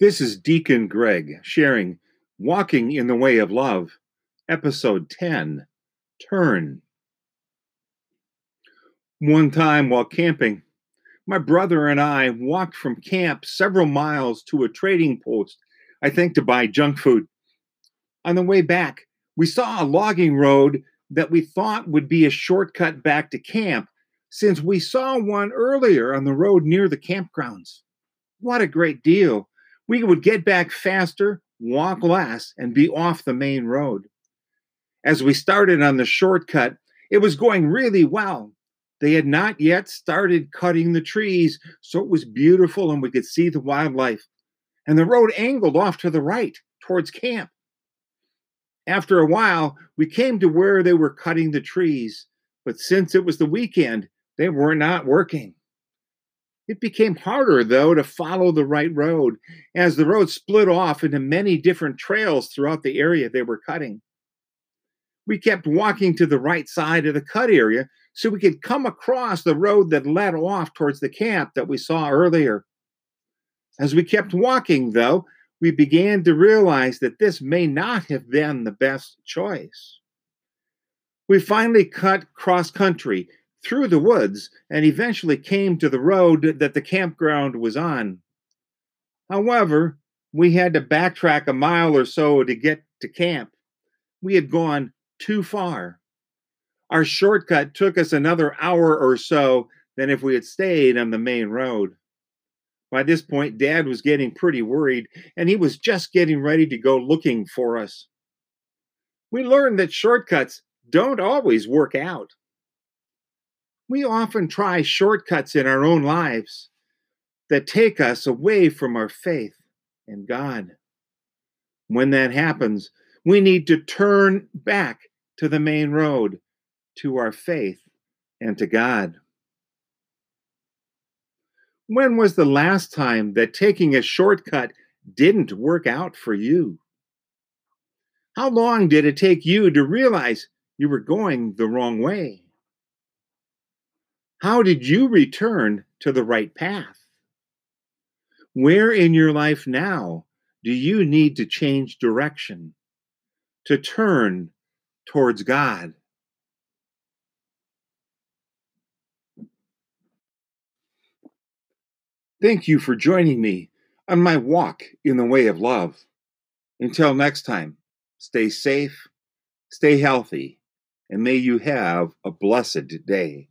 This is Deacon Greg sharing Walking in the Way of Love, Episode 10 Turn. One time while camping, my brother and I walked from camp several miles to a trading post, I think to buy junk food. On the way back, we saw a logging road that we thought would be a shortcut back to camp since we saw one earlier on the road near the campgrounds. What a great deal! We would get back faster, walk less, and be off the main road. As we started on the shortcut, it was going really well. They had not yet started cutting the trees, so it was beautiful and we could see the wildlife. And the road angled off to the right towards camp. After a while, we came to where they were cutting the trees, but since it was the weekend, they were not working. It became harder, though, to follow the right road as the road split off into many different trails throughout the area they were cutting. We kept walking to the right side of the cut area so we could come across the road that led off towards the camp that we saw earlier. As we kept walking, though, we began to realize that this may not have been the best choice. We finally cut cross country through the woods and eventually came to the road that the campground was on. However, we had to backtrack a mile or so to get to camp. We had gone too far. Our shortcut took us another hour or so than if we had stayed on the main road. By this point, Dad was getting pretty worried, and he was just getting ready to go looking for us. We learned that shortcuts don't always work out we often try shortcuts in our own lives that take us away from our faith in God. When that happens, we need to turn back to the main road, to our faith and to God. When was the last time that taking a shortcut didn't work out for you? How long did it take you to realize you were going the wrong way? How did you return to the right path? Where in your life now do you need to change direction, to turn towards God? Thank you for joining me on my walk in the way of love. Until next time, stay safe, stay healthy, and may you have a blessed day.